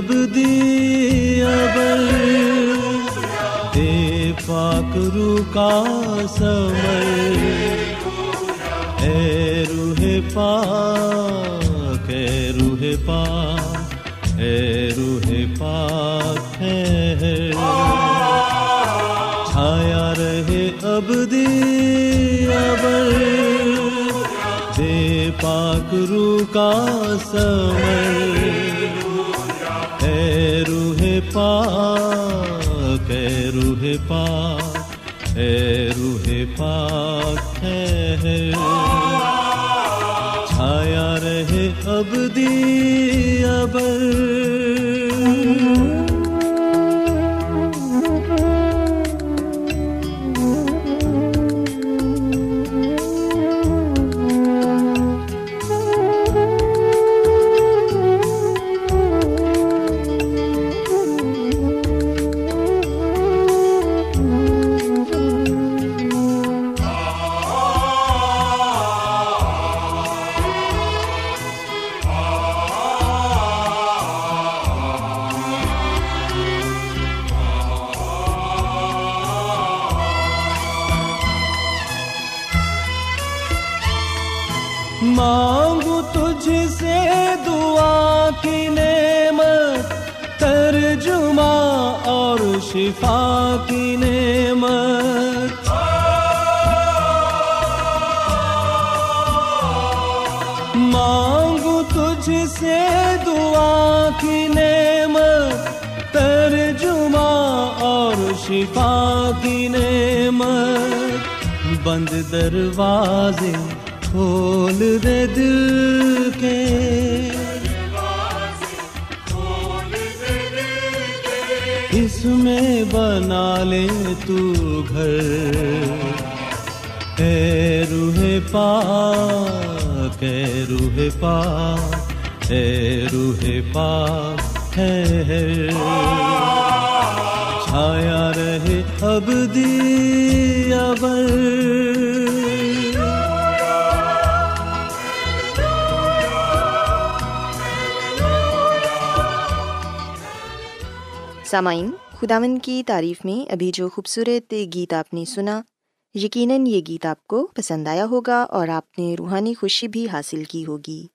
رہے ابل دے پاک رو کا سمر۔ اے روح پاک، اے روح پاک، اے روح پاک ہے۔ چھایا رہے اب ابل دے پاک رو کا سمر۔ پاک اے روح پاک ہے۔ چھایا رہے اب ابر۔ دروازے کھول دے دل کے۔ اس میں بنا لے تو گھر۔ اے روح پاک، اے روح پاک، اے روح پاک ہے۔ چھایا رہے اب دی ابر سامعین خداون کی تعریف میں ابھی جو خوبصورت گیت آپ نے سنا، یقیناً یہ گیت آپ کو پسند آیا ہوگا اور آپ نے روحانی خوشی بھی حاصل کی ہوگی۔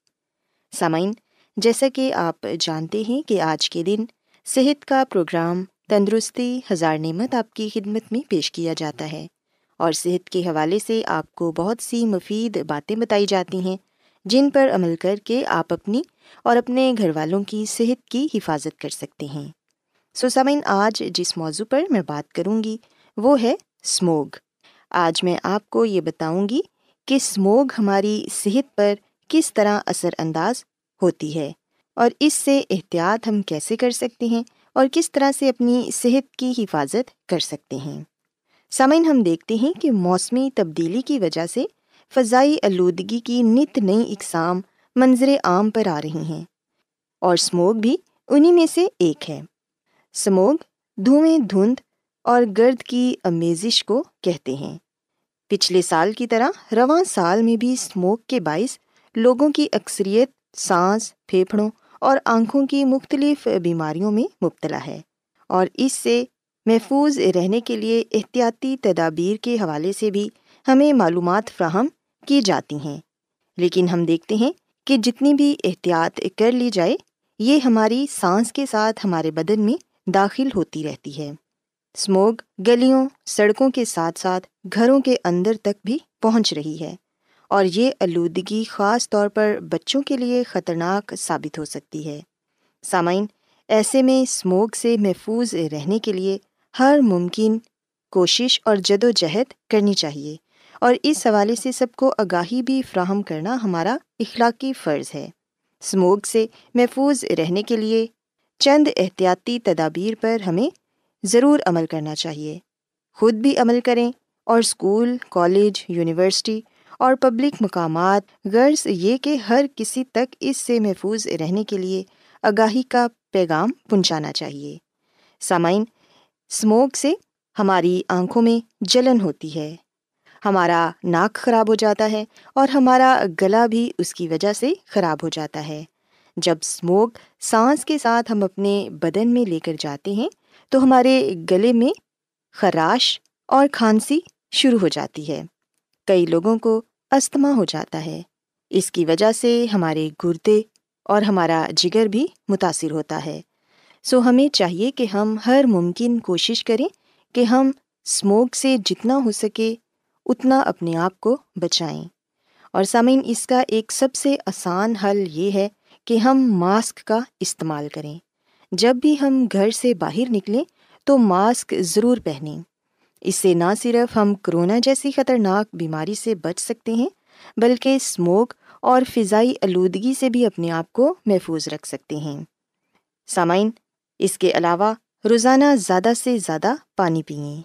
سامعین، جیسا کہ آپ جانتے ہیں کہ آج کے دن صحت کا پروگرام تندرستی، ہزار نعمت آپ کی خدمت میں پیش کیا جاتا ہے اور صحت کے حوالے سے آپ کو بہت سی مفید باتیں بتائی جاتی ہیں جن پر عمل کر کے آپ اپنی اور اپنے گھر والوں کی صحت کی حفاظت کر سکتے ہیں۔ سو سمعین آج جس موضوع پر میں بات کروں گی، وہ ہے اسموگ آج میں آپ کو یہ بتاؤں گی کہ اسموگ ہماری صحت پر کس طرح اثر انداز ہوتی ہے اور اس سے احتیاط ہم کیسے کر سکتے ہیں اور کس طرح سے اپنی صحت کی حفاظت کر سکتے ہیں۔ سامعین، ہم دیکھتے ہیں کہ موسمی تبدیلی کی وجہ سے فضائی آلودگی کی نت نئی اقسام منظر عام پر آ رہی ہیں اور اسموگ بھی انہیں میں سے ایک ہے۔ سموگ، دھوئیں دھند اور گرد کی امیزش کو کہتے ہیں۔ پچھلے سال کی طرح رواں سال میں بھی اسموک کے باعث لوگوں کی اکثریت سانس، پھیپھڑوں اور آنکھوں کی مختلف بیماریوں میں مبتلا ہے اور اس سے محفوظ رہنے کے لیے احتیاطی تدابیر کے حوالے سے بھی ہمیں معلومات فراہم کی جاتی ہیں۔ لیکن ہم دیکھتے ہیں کہ جتنی بھی احتیاط کر لی جائے، یہ ہماری سانس کے ساتھ ہمارے بدن میں داخل ہوتی رہتی ہے۔ اسموگ گلیوں، سڑکوں کے ساتھ ساتھ گھروں کے اندر تک بھی پہنچ رہی ہے اور یہ آلودگی خاص طور پر بچوں کے لیے خطرناک ثابت ہو سکتی ہے۔ سامعین، ایسے میں اسموگ سے محفوظ رہنے کے لیے ہر ممکن کوشش اور جد و جہد کرنی چاہیے اور اس حوالے سے سب کو آگاہی بھی فراہم کرنا ہمارا اخلاقی فرض ہے۔ اسموگ سے محفوظ رہنے کے لیے چند احتیاطی تدابیر پر ہمیں ضرور عمل کرنا چاہیے۔ خود بھی عمل کریں اور اسکول، کالج، یونیورسٹی اور پبلک مقامات، غرض یہ کہ ہر کسی تک اس سے محفوظ رہنے کے لیے آگاہی کا پیغام پہنچانا چاہیے۔ سامعین اسموک سے ہماری آنکھوں میں جلن ہوتی ہے۔ ہمارا ناک خراب ہو جاتا ہے اور ہمارا گلا بھی اس کی وجہ سے خراب ہو جاتا ہے۔ جب اسموک سانس کے ساتھ ہم اپنے بدن میں لے کر جاتے ہیں، تو ہمارے گلے میں خراش اور کھانسی شروع ہو جاتی ہے۔ کئی لوگوں کو استھما ہو جاتا ہے۔ اس کی وجہ سے ہمارے گردے اور ہمارا جگر بھی متاثر ہوتا ہے۔ سو ہمیں چاہیے کہ ہم ہر ممکن کوشش کریں کہ ہم اسموک سے جتنا ہو سکے اتنا اپنے آپ کو بچائیں۔ اور سامعین، اس کا ایک سب سے آسان حل یہ ہے کہ ہم ماسک کا استعمال کریں۔ جب بھی ہم گھر سے باہر نکلیں تو ماسک ضرور پہنیں۔ اس سے نہ صرف ہم کرونا جیسی خطرناک بیماری سے بچ سکتے ہیں، بلکہ اسموک اور فضائی آلودگی سے بھی اپنے آپ کو محفوظ رکھ سکتے ہیں۔ سامعین، اس کے علاوہ روزانہ زیادہ سے زیادہ پانی پئیں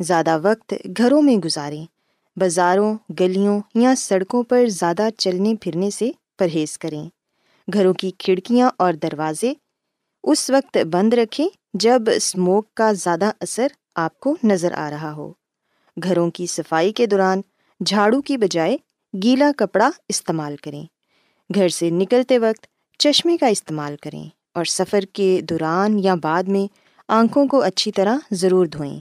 زیادہ وقت گھروں میں گزاریں۔ بازاروں، گلیوں یا سڑکوں پر زیادہ چلنے پھرنے سے پرہیز کریں۔ گھروں کی کھڑکیاں اور دروازے، اس وقت بند رکھیں جب اسموک کا زیادہ اثر آپ کو نظر آ رہا ہو۔ گھروں کی صفائی کے دوران جھاڑو کی بجائے گیلا کپڑا استعمال کریں۔ گھر سے نکلتے وقت چشمے کا استعمال کریں اور سفر کے دوران یا بعد میں آنکھوں کو اچھی طرح ضرور دھوئیں۔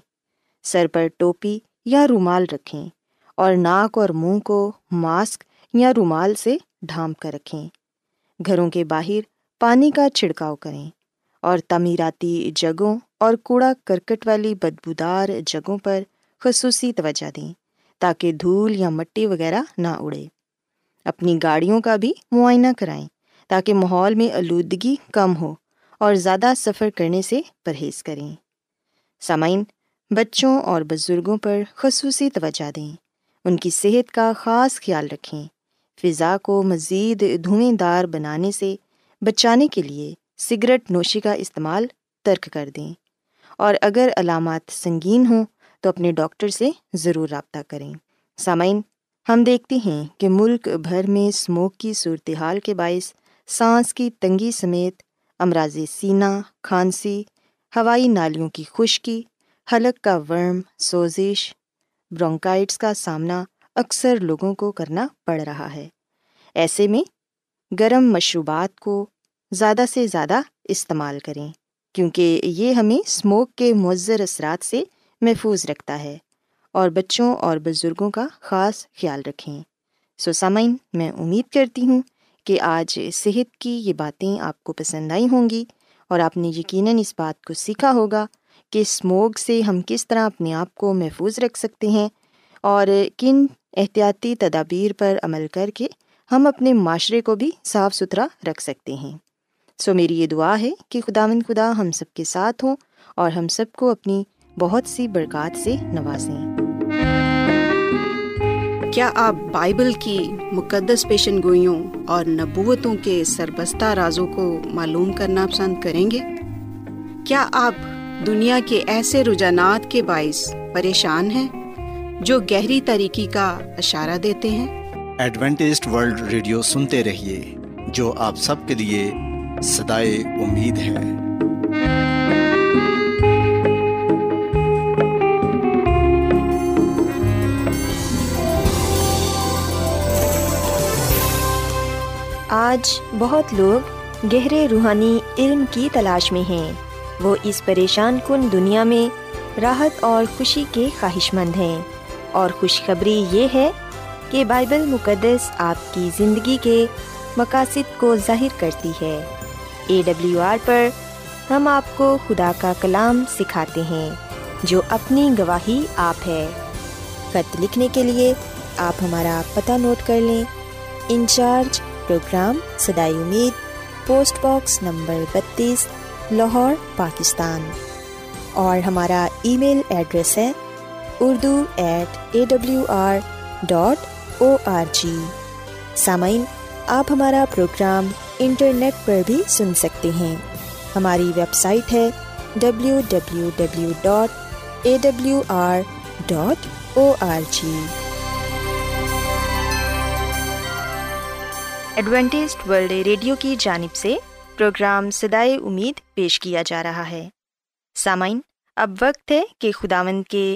سر پر ٹوپی یا رومال رکھیں اور ناک اور منہ کو ماسک یا رومال سے ڈھانپ کر رکھیں۔ گھروں کے باہر پانی کا چھڑکاؤ کریں اور تعمیراتی جگہوں اور کوڑا کرکٹ والی بدبودار جگہوں پر خصوصی توجہ دیں تاکہ دھول یا مٹی وغیرہ نہ اڑے۔ اپنی گاڑیوں کا بھی معائنہ کرائیں تاکہ ماحول میں آلودگی کم ہو اور زیادہ سفر کرنے سے پرہیز کریں۔ سامعین، بچوں اور بزرگوں پر خصوصی توجہ دیں۔ ان کی صحت کا خاص خیال رکھیں۔ فضا کو مزید دھوئیں دار بنانے سے بچانے کے لیے سگریٹ نوشی کا استعمال ترک کر دیں۔ اور اگر علامات سنگین ہوں تو اپنے ڈاکٹر سے ضرور رابطہ کریں۔ سامعین، ہم دیکھتے ہیں کہ ملک بھر میں اسموک کی صورتحال کے باعث سانس کی تنگی سمیت امراض سینہ کھانسی، ہوائی نالیوں کی خشکی، حلق کا ورم، سوزش، برونکائٹس کا سامنا اکثر لوگوں کو کرنا پڑ رہا ہے۔ ایسے میں گرم مشروبات کو زیادہ سے زیادہ استعمال کریں، کیونکہ یہ ہمیں اسموک کے مؤثر اثرات سے محفوظ رکھتا ہے اور بچوں اور بزرگوں کا خاص خیال رکھیں۔ سو سامعین، میں امید کرتی ہوں کہ آج صحت کی یہ باتیں آپ کو پسند آئی ہوں گی اور آپ نے یقیناً اس بات کو سیکھا ہوگا کہ اسموگ سے ہم کس طرح اپنے آپ کو محفوظ رکھ سکتے ہیں اور کن احتیاطی تدابیر پر عمل کر کے ہم اپنے معاشرے کو بھی صاف ستھرا رکھ سکتے ہیں۔ سو میری یہ دعا ہے کہ خدا خدا ہم سب کے ساتھ ہوں اور ہم سب کو اپنی بہت سی برکات سے نوازیں۔ کیا آپ بائبل کی مقدس پیشن گوئیوں اور نبوتوں کے سربستہ رازوں کو معلوم کرنا پسند کریں گے؟ کیا آپ دنیا کے ایسے رجحانات کے باعث پریشان ہیں؟ جو گہری طریقے کا اشارہ دیتے ہیں۔ ایڈوینٹسڈ ورلڈ ریڈیو سنتے رہیے جو آپ سب کے لیے صدائے امید ہے۔ آج بہت لوگ گہرے روحانی علم کی تلاش میں ہیں۔ وہ اس پریشان کن دنیا میں راحت اور خوشی کے خواہش مند ہیں۔ اور خوشخبری یہ ہے کہ بائبل مقدس آپ کی زندگی کے مقاصد کو ظاہر کرتی ہے۔ اے ڈبلیو آر پر ہم آپ کو خدا کا کلام سکھاتے ہیں، جو اپنی گواہی آپ ہے۔ خط لکھنے کے لیے آپ ہمارا پتہ نوٹ کر لیں۔ انچارج پروگرام سدائی امید، پوسٹ باکس نمبر بتیس، لاہور، پاکستان۔ اور ہمارا ای میل ایڈریس ہے Urdu at A W R dot O R G سامعین، آپ ہمارا پروگرام انٹرنیٹ پر بھی سن سکتے ہیں۔ ہماری ویب سائٹ ہے W W W dot A W R dot O R G Adventist world radio کی جانب سے پروگرام سدائے امید پیش کیا جا رہا ہے۔ سامعین، اب وقت ہے کہ خداوند کے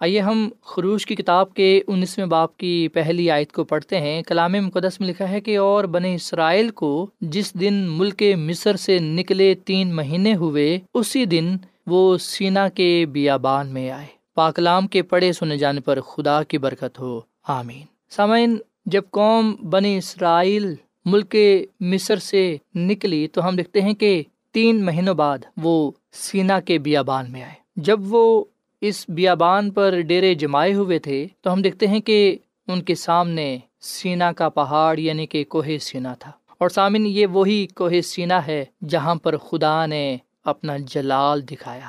آئیے ہم خروش کی کتاب کے انیسویں باپ کی پہلی آیت کو پڑھتے ہیں۔ کلام مقدس میں لکھا ہے کہ اور بنے اسرائیل کو جس دن ملک مصر سے نکلے تین مہینے ہوئے، اسی دن وہ سینا کے بیابان میں آئے۔ پاکلام کے پڑھے سنے جانے پر خدا کی برکت ہو۔ آمین۔ سامعین، جب قوم بنی اسرائیل ملک مصر سے نکلی تو ہم دیکھتے ہیں کہ تین مہینوں بعد وہ سینا کے بیابان میں آئے۔ جب وہ اس بیابان پر ڈیرے جمائے ہوئے تھے، تو ہم دیکھتے ہیں کہ ان کے سامنے سینا کا پہاڑ یعنی کہ کوہ سینا تھا۔ اور سامن، یہ وہی کوہ سینا ہے جہاں پر خدا نے اپنا جلال دکھایا،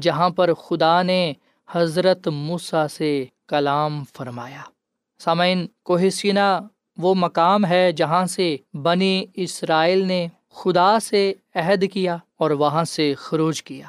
جہاں پر خدا نے حضرت موسا سے کلام فرمایا۔ سامعین، کوہ سینا وہ مقام ہے جہاں سے بنی اسرائیل نے خدا سے عہد کیا اور وہاں سے خروج کیا۔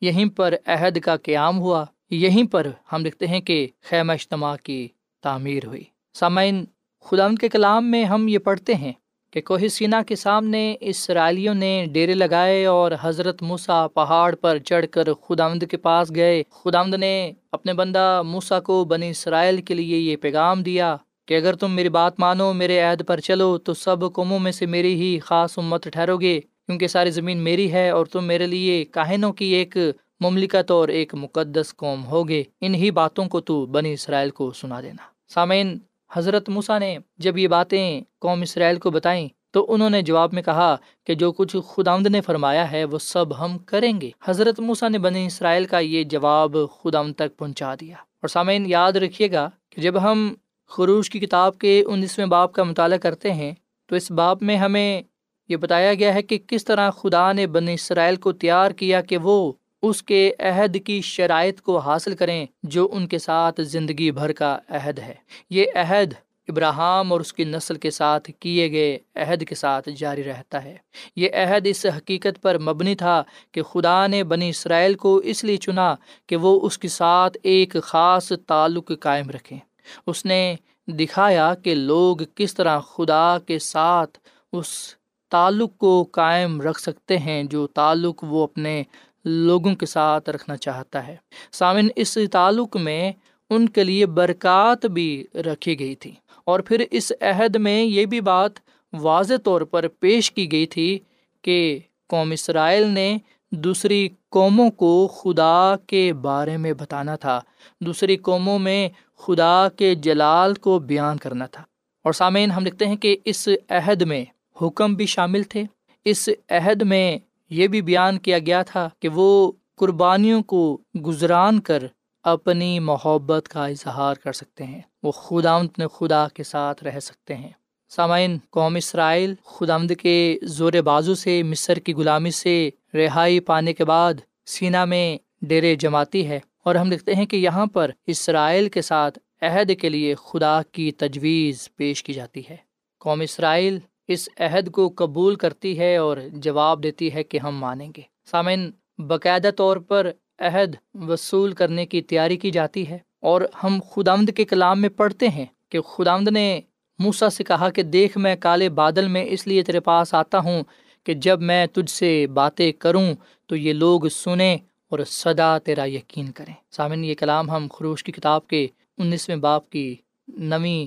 یہیں پر عہد کا قیام ہوا، یہیں پر ہم لکھتے ہیں کہ خیمہ اجتماع کی تعمیر ہوئی۔ سامعین خدا کے کلام میں ہم یہ پڑھتے ہیں کہ کوہ سینا کے سامنے اسرائیلیوں نے ڈیرے لگائے اور حضرت موسا پہاڑ پر چڑھ کر خدامد کے پاس گئے۔ خدامد نے اپنے بندہ موسا کو بنی اسرائیل کے لیے یہ پیغام دیا کہ اگر تم میری بات مانو، میرے عہد پر چلو، تو سب قوموں میں سے میری ہی خاص امت ٹھہرو گے کیونکہ ساری زمین میری ہے اور تم میرے لیے کاہنوں کی ایک مملکت اور ایک مقدس قوم ہوگے۔ انہی باتوں کو تو بنی اسرائیل کو سنا دینا۔ سامعین، حضرت موسا نے جب یہ باتیں قوم اسرائیل کو بتائیں تو انہوں نے جواب میں کہا کہ جو کچھ خدا آمد نے فرمایا ہے وہ سب ہم کریں گے۔ حضرت موسا نے بنی اسرائیل کا یہ جواب خدا تک پہنچا دیا۔ اور سامعین، یاد رکھیے گا کہ جب ہم خروش کی کتاب کے انیسویں باپ کا مطالعہ کرتے ہیں تو اس باپ میں ہمیں یہ بتایا گیا ہے کہ کس طرح خدا نے بن اسرائیل کو تیار کیا کہ وہ اس کے عہد کی شرائط کو حاصل کریں جو ان کے ساتھ زندگی بھر کا عہد ہے۔ یہ عہد ابراہم اور اس کی نسل کے ساتھ کیے گئے عہد کے ساتھ جاری رہتا ہے۔ یہ عہد اس حقیقت پر مبنی تھا کہ خدا نے بنی اسرائیل کو اس لیے چنا کہ وہ اس کے ساتھ ایک خاص تعلق قائم رکھیں۔ اس نے دکھایا کہ لوگ کس طرح خدا کے ساتھ اس تعلق کو قائم رکھ سکتے ہیں جو تعلق وہ اپنے لوگوں کے ساتھ رکھنا چاہتا ہے۔ سامن اس تعلق میں ان کے لیے برکات بھی رکھی گئی تھی۔ اور پھر اس عہد میں یہ بھی بات واضح طور پر پیش کی گئی تھی کہ قوم اسرائیل نے دوسری قوموں کو خدا کے بارے میں بتانا تھا۔ دوسری قوموں میں خدا کے جلال کو بیان کرنا تھا۔ اور سامعین، ہم لکھتے ہیں کہ اس عہد میں حکم بھی شامل تھے۔ اس عہد میں یہ بھی بیان کیا گیا تھا کہ وہ قربانیوں کو گزران کر اپنی محبت کا اظہار کر سکتے ہیں۔ وہ خدا خدا کے ساتھ رہ سکتے ہیں۔ سامعین، قوم اسرائیل خدامد کے زور بازو سے مصر کی غلامی سے رہائی پانے کے بعد سینا میں ڈیرے جماتی ہے۔ اور ہم لکھتے ہیں کہ یہاں پر اسرائیل کے ساتھ عہد کے لیے خدا کی تجویز پیش کی جاتی ہے۔ قوم اسرائیل اس عہد کو قبول کرتی ہے اور جواب دیتی ہے کہ ہم مانیں گے۔ سامعین، باقاعدہ طور پر عہد وصول کرنے کی تیاری کی جاتی ہے اور ہم خدامد کے کلام میں پڑھتے ہیں کہ خدامد نے موسا سے کہا کہ دیکھ میں کالے بادل میں اس لیے تیرے پاس آتا ہوں کہ جب میں تجھ سے باتیں کروں تو یہ لوگ سنیں اور سدا تیرا یقین کریں۔ سامن یہ کلام ہم خروش کی کتاب کے انیسویں باپ کی نویں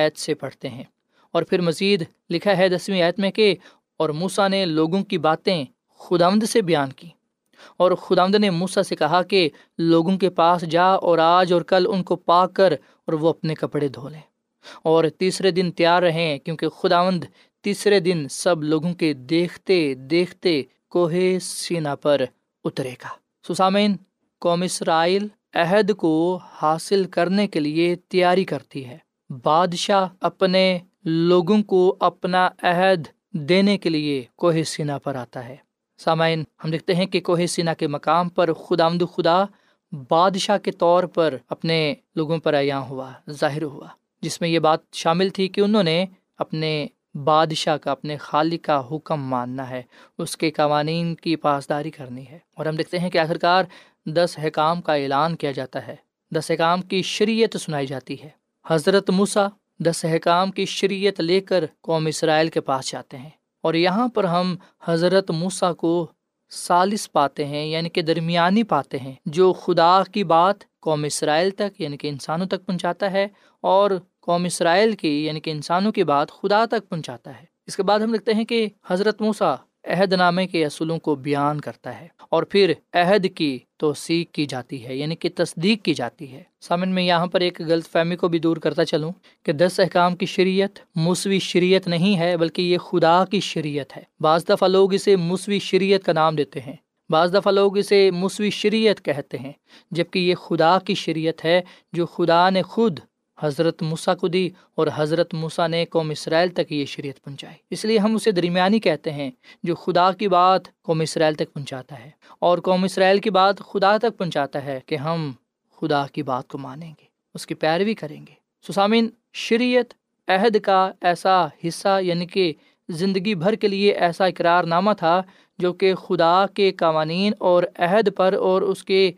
عید سے پڑھتے ہیں۔ اور پھر مزید لکھا ہے دسویں عید میں کہ، اور موسا نے لوگوں کی باتیں خدامد سے بیان کی۔ اور خدامد نے موسا سے کہا کہ، لوگوں کے پاس جا اور آج اور کل ان کو پا کر اور وہ اپنے کپڑے دھو لیں۔ اور تیسرے دن تیار رہیں، کیونکہ خداوند تیسرے دن سب لوگوں کے دیکھتے دیکھتے کوہ سینا پر اترے گا۔ سسامین قوم اسرائیل عہد کو حاصل کرنے کے لیے تیاری کرتی ہے۔ بادشاہ اپنے لوگوں کو اپنا عہد دینے کے لیے کوہ سینا پر آتا ہے۔ سامعین، ہم دیکھتے ہیں کہ کوہ سینا کے مقام پر خدا آمد خدا بادشاہ کے طور پر اپنے لوگوں پر عیاں ہوا، ظاہر ہوا۔ جس میں یہ بات شامل تھی کہ انہوں نے اپنے بادشاہ کا، اپنے خالق کا حکم ماننا ہے، اس کے قوانین کی پاسداری کرنی ہے۔ اور ہم دیکھتے ہیں کہ آخرکار دس حکام کا اعلان کیا جاتا ہے۔ دس حکام کی شریعت سنائی جاتی ہے۔ حضرت موسا دس حکام کی شریعت لے کر قوم اسرائیل کے پاس جاتے ہیں اور یہاں پر ہم حضرت موسا کو سالس پاتے ہیں یعنی کہ درمیانی پاتے ہیں، جو خدا کی بات قوم اسرائیل تک یعنی کہ انسانوں تک پہنچاتا ہے اور قوم اسرائیل کی یعنی کہ انسانوں کی بات خدا تک پہنچاتا ہے۔ اس کے بعد ہم لکھتے ہیں کہ حضرت موسا عہد نامے کے اصولوں کو بیان کرتا ہے اور پھر عہد کی توثیق کی جاتی ہے یعنی کہ تصدیق کی جاتی ہے۔ سامن میں یہاں پر ایک غلط فہمی کو بھی دور کرتا چلوں کہ دس احکام کی شریعت موسوی شریعت نہیں ہے، بلکہ یہ خدا کی شریعت ہے۔ بعض دفعہ لوگ اسے موسوی شریعت کا نام دیتے ہیں۔ بعض دفعہ لوگ اسے موسوی شریعت کہتے ہیں جبکہ یہ خدا کی شریعت ہے جو خدا نے خود حضرت موسا کو دی اور حضرت موسا نے قوم اسرائیل تک یہ شریعت پہنچائی۔ اس لیے ہم اسے درمیانی کہتے ہیں، جو خدا کی بات قوم اسرائیل تک پہنچاتا ہے۔ اور قوم اسرائیل کی بات خدا تک پہنچاتا ہے کہ ہم خدا کی بات کو مانیں گے، اس کی پیروی کریں گے۔ سسامین، شریعت عہد کا ایسا حصہ یعنی کہ زندگی بھر کے لیے ایسا اقرار نامہ تھا، جو کہ خدا کے قوانین اور عہد پر اور اس کے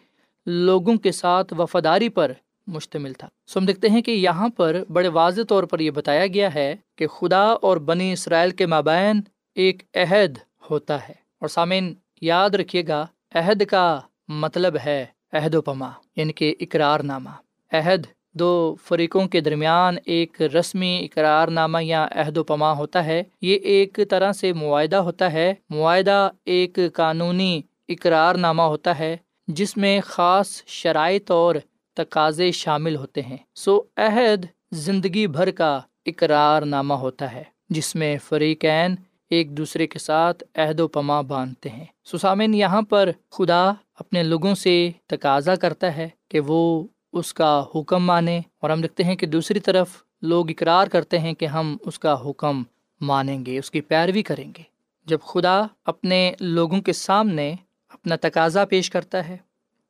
لوگوں کے ساتھ وفاداری پر مشتمل تھا۔ سو ہم دیکھتے ہیں کہ یہاں پر بڑے واضح طور پر یہ بتایا گیا ہے کہ خدا اور بنی اسرائیل کے مابین ایک عہد ہوتا ہے۔ اور سامعین، یاد رکھیے گا، عہد کا مطلب ہے عہد و پما یعنی کہ اقرار نامہ عہد دو فریقوں کے درمیان ایک رسمی اقرار نامہ یا عہد و پما ہوتا ہے۔ یہ ایک طرح سے معاہدہ ہوتا ہے۔ معاہدہ ایک قانونی اقرار نامہ ہوتا ہے، جس میں خاص شرائط اور تقاضے شامل ہوتے ہیں۔ سو عہد زندگی بھر کا اقرار نامہ ہوتا ہے، جس میں فریقین ایک دوسرے کے ساتھ عہد و پما باندھتے ہیں۔ سسامن یہاں پر خدا اپنے لوگوں سے تقاضا کرتا ہے کہ وہ اس کا حکم مانے اور ہم دیکھتے ہیں کہ دوسری طرف لوگ اقرار کرتے ہیں کہ ہم اس کا حکم مانیں گے، اس کی پیروی کریں گے۔ جب خدا اپنے لوگوں کے سامنے اپنا تقاضا پیش کرتا ہے،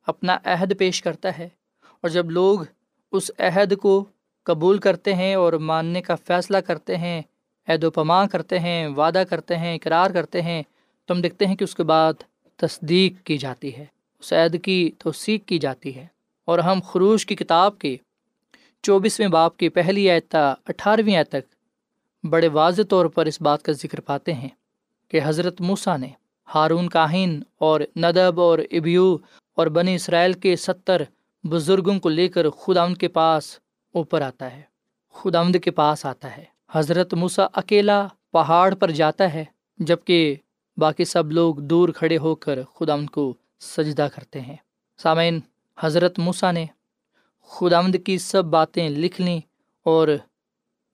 اپنا عہد پیش کرتا ہے اور جب لوگ اس عہد کو قبول کرتے ہیں اور ماننے کا فیصلہ کرتے ہیں، عہد و پما کرتے ہیں، وعدہ کرتے ہیں، اقرار کرتے ہیں، تو ہم دیکھتے ہیں کہ اس کے بعد تصدیق کی جاتی ہے، اس عہد کی توثیق کی جاتی ہے۔ اور ہم خروش کی کتاب کے چوبیسویں باپ کی پہلی آیتا اٹھارہویں آیت تک بڑے واضح طور پر اس بات کا ذکر پاتے ہیں کہ حضرت موسیٰ نے ہارون کاہن اور ندب اور ابیو اور بنی اسرائیل کے ستر بزرگوں کو لے کر خدا ان کے پاس اوپر آتا ہے۔ خدا کے پاس آتا ہے۔ حضرت موسا اکیلا پہاڑ پر جاتا ہے جبکہ باقی سب لوگ دور کھڑے ہو کر خدا ان کو سجدہ کرتے ہیں۔ سامعین، حضرت موسیٰ نے خداوند کی سب باتیں لکھ لیں اور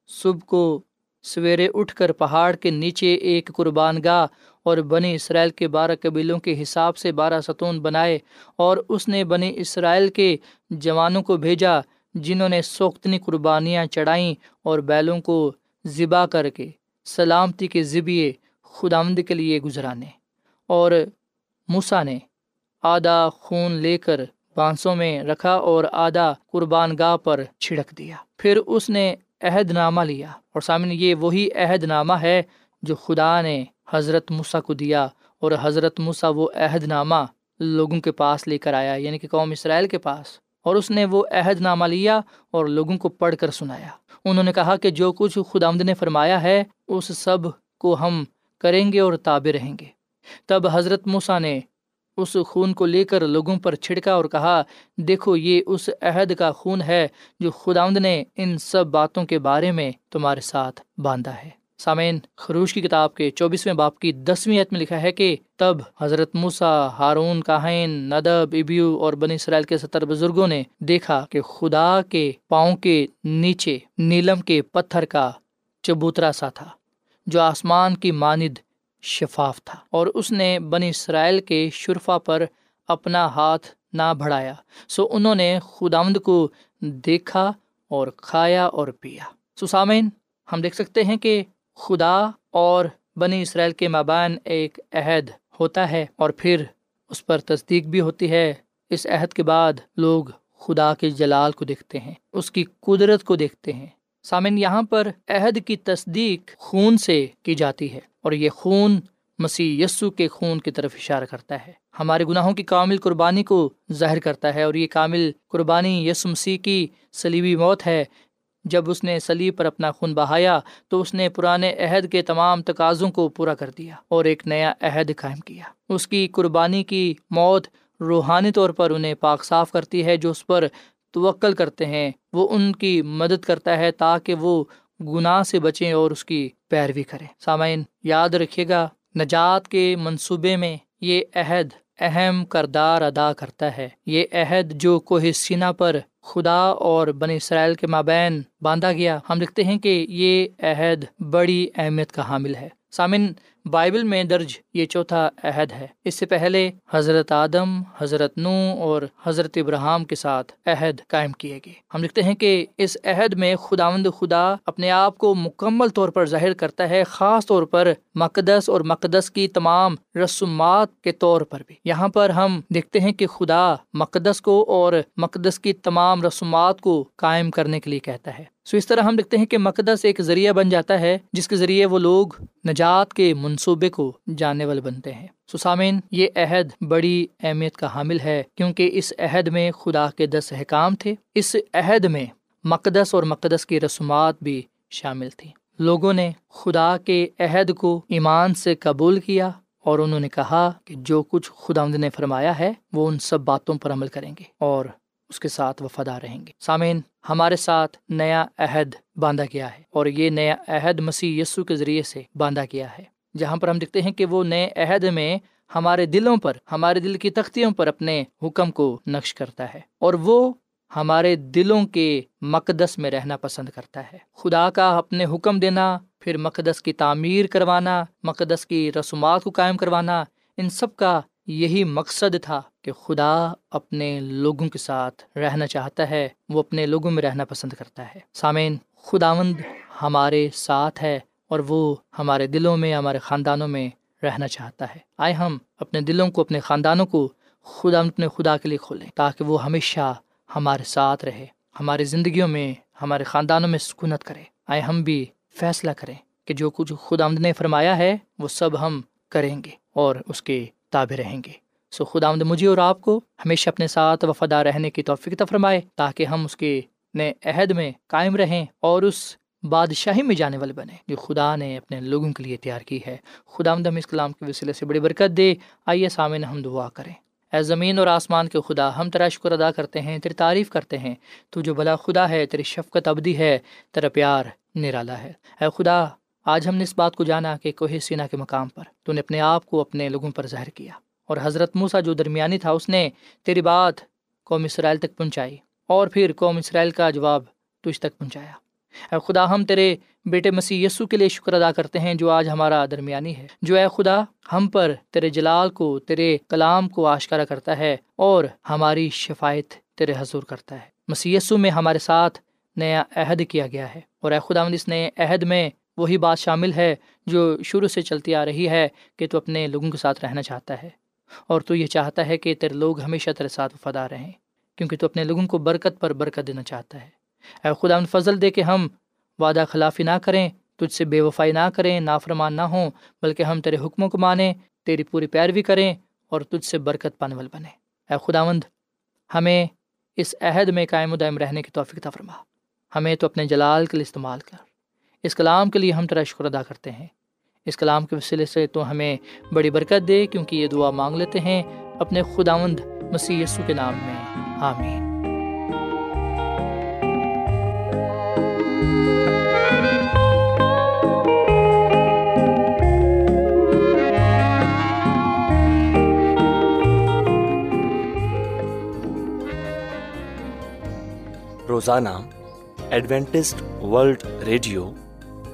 صبح کو سویرے اٹھ کر پہاڑ کے نیچے ایک قربان گاہ اور بنی اسرائیل کے بارہ قبیلوں کے حساب سے بارہ ستون بنائے اور اس نے بنی اسرائیل کے جوانوں کو بھیجا جنہوں نے سوختنی قربانیاں چڑھائیں اور بیلوں کو ذبح کر کے سلامتی کے ذبیے خداوند کے لیے گزرانے اور موسا نے آدھا خون لے کر بانسوں میں رکھا اور آدھا قربان گاہ پر چھڑک دیا۔ پھر اس نے عہد نامہ لیا۔ اور سامنے یہ وہی عہد نامہ ہے جو خدا نے حضرت مسا کو دیا، اور حضرت مسا وہ عہد نامہ لوگوں کے پاس لے کر آیا یعنی کہ قوم اسرائیل کے پاس۔ اور اس نے وہ عہد نامہ لیا اور لوگوں کو پڑھ کر سنایا۔ انہوں نے کہا کہ جو کچھ خدا آمد نے فرمایا ہے، اس سب کو ہم کریں گے اور تابے رہیں گے۔ تب حضرت موسا نے اس خون کو لے کر لوگوں پر چھڑکا اور کہا، دیکھو، یہ اس عہد کا خون ہے جو خداوند نے ان سب باتوں کے بارے میں تمہارے ساتھ باندھا ہے۔ سامعین، خروش کی کتاب کے چوبیسویں باپ کی دسویں عت میں لکھا ہے کہ تب حضرت موسا ہارون کاہین ندب، ابیو اور بنی اسرائیل کے ستر بزرگوں نے دیکھا کہ خدا کے پاؤں کے نیچے نیلم کے پتھر کا چبوترا سا تھا، جو آسمان کی ماند شفاف تھا اور اس نے بنی اسرائیل کے شرفا پر اپنا ہاتھ نہ بڑھایا۔ سو انہوں نے خداوند کو دیکھا اور کھایا اور پیا۔ سو سامعین، ہم دیکھ سکتے ہیں کہ خدا اور بنی اسرائیل کے مابین ایک عہد ہوتا ہے اور پھر اس پر تصدیق بھی ہوتی ہے۔ اس عہد کے بعد لوگ خدا کے جلال کو دیکھتے ہیں، اس کی قدرت کو دیکھتے ہیں۔ سامن یہاں پر عہد کی تصدیق خون سے کی جاتی ہے۔ اور یہ خون مسیح یسو کے خون کی طرف اشارہ کرتا ہے۔ ہمارے گناہوں کی کامل قربانی کو ظاہر کرتا ہے اور یہ کامل قربانی یسو مسیح کی سلیبی موت ہے۔ جب اس نے سلیب پر اپنا خون بہایا تو اس نے پرانے عہد کے تمام تقاضوں کو پورا کر دیا اور ایک نیا عہد قائم کیا۔ اس کی قربانی کی موت روحانی طور پر انہیں پاک صاف کرتی ہے، جو اس پر توکل کرتے ہیں۔ وہ ان کی مدد کرتا ہے تاکہ وہ گناہ سے بچیں اور اس کی پیروی کریں۔ سامعین، یاد رکھیے گا، نجات کے منصوبے میں یہ عہد اہم کردار ادا کرتا ہے۔ یہ عہد جو کوہ سینا پر خدا اور بن اسرائیل کے مابین باندھا گیا۔ ہم لکھتے ہیں کہ یہ عہد بڑی اہمیت کا حامل ہے۔ سامن، بائبل میں درج یہ چوتھا عہد ہے۔ اس سے پہلے حضرت آدم، حضرت نو اور حضرت ابراہم کے ساتھ عہد قائم کیے گئے۔ ہم لکھتے ہیں کہ اس عہد میں خداوند خدا اپنے آپ کو مکمل طور پر ظاہر کرتا ہے، خاص طور پر مقدس اور مقدس کی تمام رسومات کے طور پر بھی۔ یہاں پر ہم دیکھتے ہیں کہ خدا مقدس کو اور مقدس کی تمام رسومات کو قائم کرنے کے لیے کہتا ہے۔ سو اس طرح ہم دیکھتے ہیں کہ مقدس ایک ذریعہ بن جاتا ہے، جس کے ذریعے وہ لوگ نجات کے منصوبے کو جاننے والے بنتے ہیں۔ سسامین یہ عہد بڑی اہمیت کا حامل ہے، کیونکہ اس عہد میں خدا کے دس احکام تھے۔ اس عہد میں مقدس اور مقدس کی رسومات بھی شامل تھیں۔ لوگوں نے خدا کے عہد کو ایمان سے قبول کیا اور انہوں نے کہا کہ جو کچھ خدا نے فرمایا ہے، وہ ان سب باتوں پر عمل کریں گے اور اس کے ساتھ وفادار رہیں گے۔ سامعین، ہمارے ساتھ نیا عہد باندھا گیا ہے اور یہ نیا عہد مسیح یسو کے ذریعے سے باندھا گیا ہے۔ جہاں پر ہم دیکھتے ہیں کہ وہ نئے عہد میں ہمارے دلوں پر، ہمارے دل کی تختیوں پر اپنے حکم کو نقش کرتا ہے اور وہ ہمارے دلوں کے مقدس میں رہنا پسند کرتا ہے۔ خدا کا اپنے حکم دینا، پھر مقدس کی تعمیر کروانا، مقدس کی رسومات کو قائم کروانا، ان سب کا یہی مقصد تھا کہ خدا اپنے لوگوں کے ساتھ رہنا چاہتا ہے، وہ اپنے لوگوں میں رہنا پسند کرتا ہے۔ سامعین، خداوند ہمارے ساتھ ہے اور وہ ہمارے دلوں میں، ہمارے خاندانوں میں رہنا چاہتا ہے۔ آئے ہم اپنے دلوں کو، اپنے خاندانوں کو خدا، اپنے خدا کے لیے کھولیں تاکہ وہ ہمیشہ ہمارے ساتھ رہے، ہماری زندگیوں میں، ہمارے خاندانوں میں سکونت کرے۔ آئے ہم بھی فیصلہ کریں کہ جو کچھ خدا نے فرمایا ہے، وہ سب ہم کریں گے اور اس کے تابع رہیں گے۔ سو خدا آمد مجھے اور آپ کو ہمیشہ اپنے ساتھ وفادہ رہنے کی توفیق فرمائے تاکہ ہم اس کے نئے عہد میں قائم رہیں اور اس بادشاہی میں جانے والے بنے جو خدا نے اپنے لوگوں کے لیے تیار کی ہے۔ خدا آمد ہم اس کلام کے وسیلے سے بڑی برکت دے۔ آئیے سامع ہم دعا کریں۔ اے زمین اور آسمان کے خدا، ہم تیرا شکر ادا کرتے ہیں، تیری تعریف کرتے ہیں۔ تو جو بلا خدا ہے، تیری شفقت ابدی ہے، تیرا پیار نرالا ہے۔ اے خدا آج ہم نے اس بات کو جانا کہ کوہ سینا کے مقام پر۔ تو نے اپنے آپ کو اپنے لوگوں پر ظاہر کیا۔ اور حضرت موسا جو درمیانی تھا، اس نے تیری بات قوم اسرائیل تک پہنچائی۔ اور پھر قوم اسرائیل کا جواب تجھ تک پہنچایا۔ اے خدا، ہم تیرے بیٹے مسیح یسو کے لیے شکر ادا کرتے ہیں جو آج ہمارا درمیانی ہے۔ جو اے خدا، ہم پر تیرے جلال کو، تیرے کلام کو آشکارا کرتا ہے اور ہماری شفایت تیرے حضور کرتا ہے۔ مسی میں ہمارے ساتھ نیا عہد کیا گیا ہے۔ اور اے خدا اس نئے عہد میں وہی بات شامل ہے جو شروع سے چلتی آ رہی ہے کہ تو اپنے لوگوں کے ساتھ رہنا چاہتا ہے اور تو یہ چاہتا ہے کہ تیرے لوگ ہمیشہ تیرے ساتھ وفادار رہیں کیونکہ تو اپنے لوگوں کو برکت پر برکت دینا چاہتا ہے۔ اے خدا، ان فضل دے کے ہم وعدہ خلافی نہ کریں، تجھ سے بے وفائی نہ کریں، نافرمان نہ ہوں، بلکہ ہم تیرے حکموں کو مانیں، تیری پوری پیروی کریں اور تجھ سے برکت پانے والے بنے اے خداوند، ہمیں اس عہد میں قائم و دائم رہنے کی توفیق فرما۔ ہمیں تو اپنے جلال کے لیے استعمال کر۔ اس کلام کے لیے ہم تیرا شکر ادا کرتے ہیں۔ اس کلام کے وسیلے سے تو ہمیں بڑی برکت دے کیونکہ یہ دعا مانگ لیتے ہیں اپنے خداوند مسیح یسو کے نام میں۔ آمین۔ روزانہ ایڈوینٹسٹ ورلڈ ریڈیو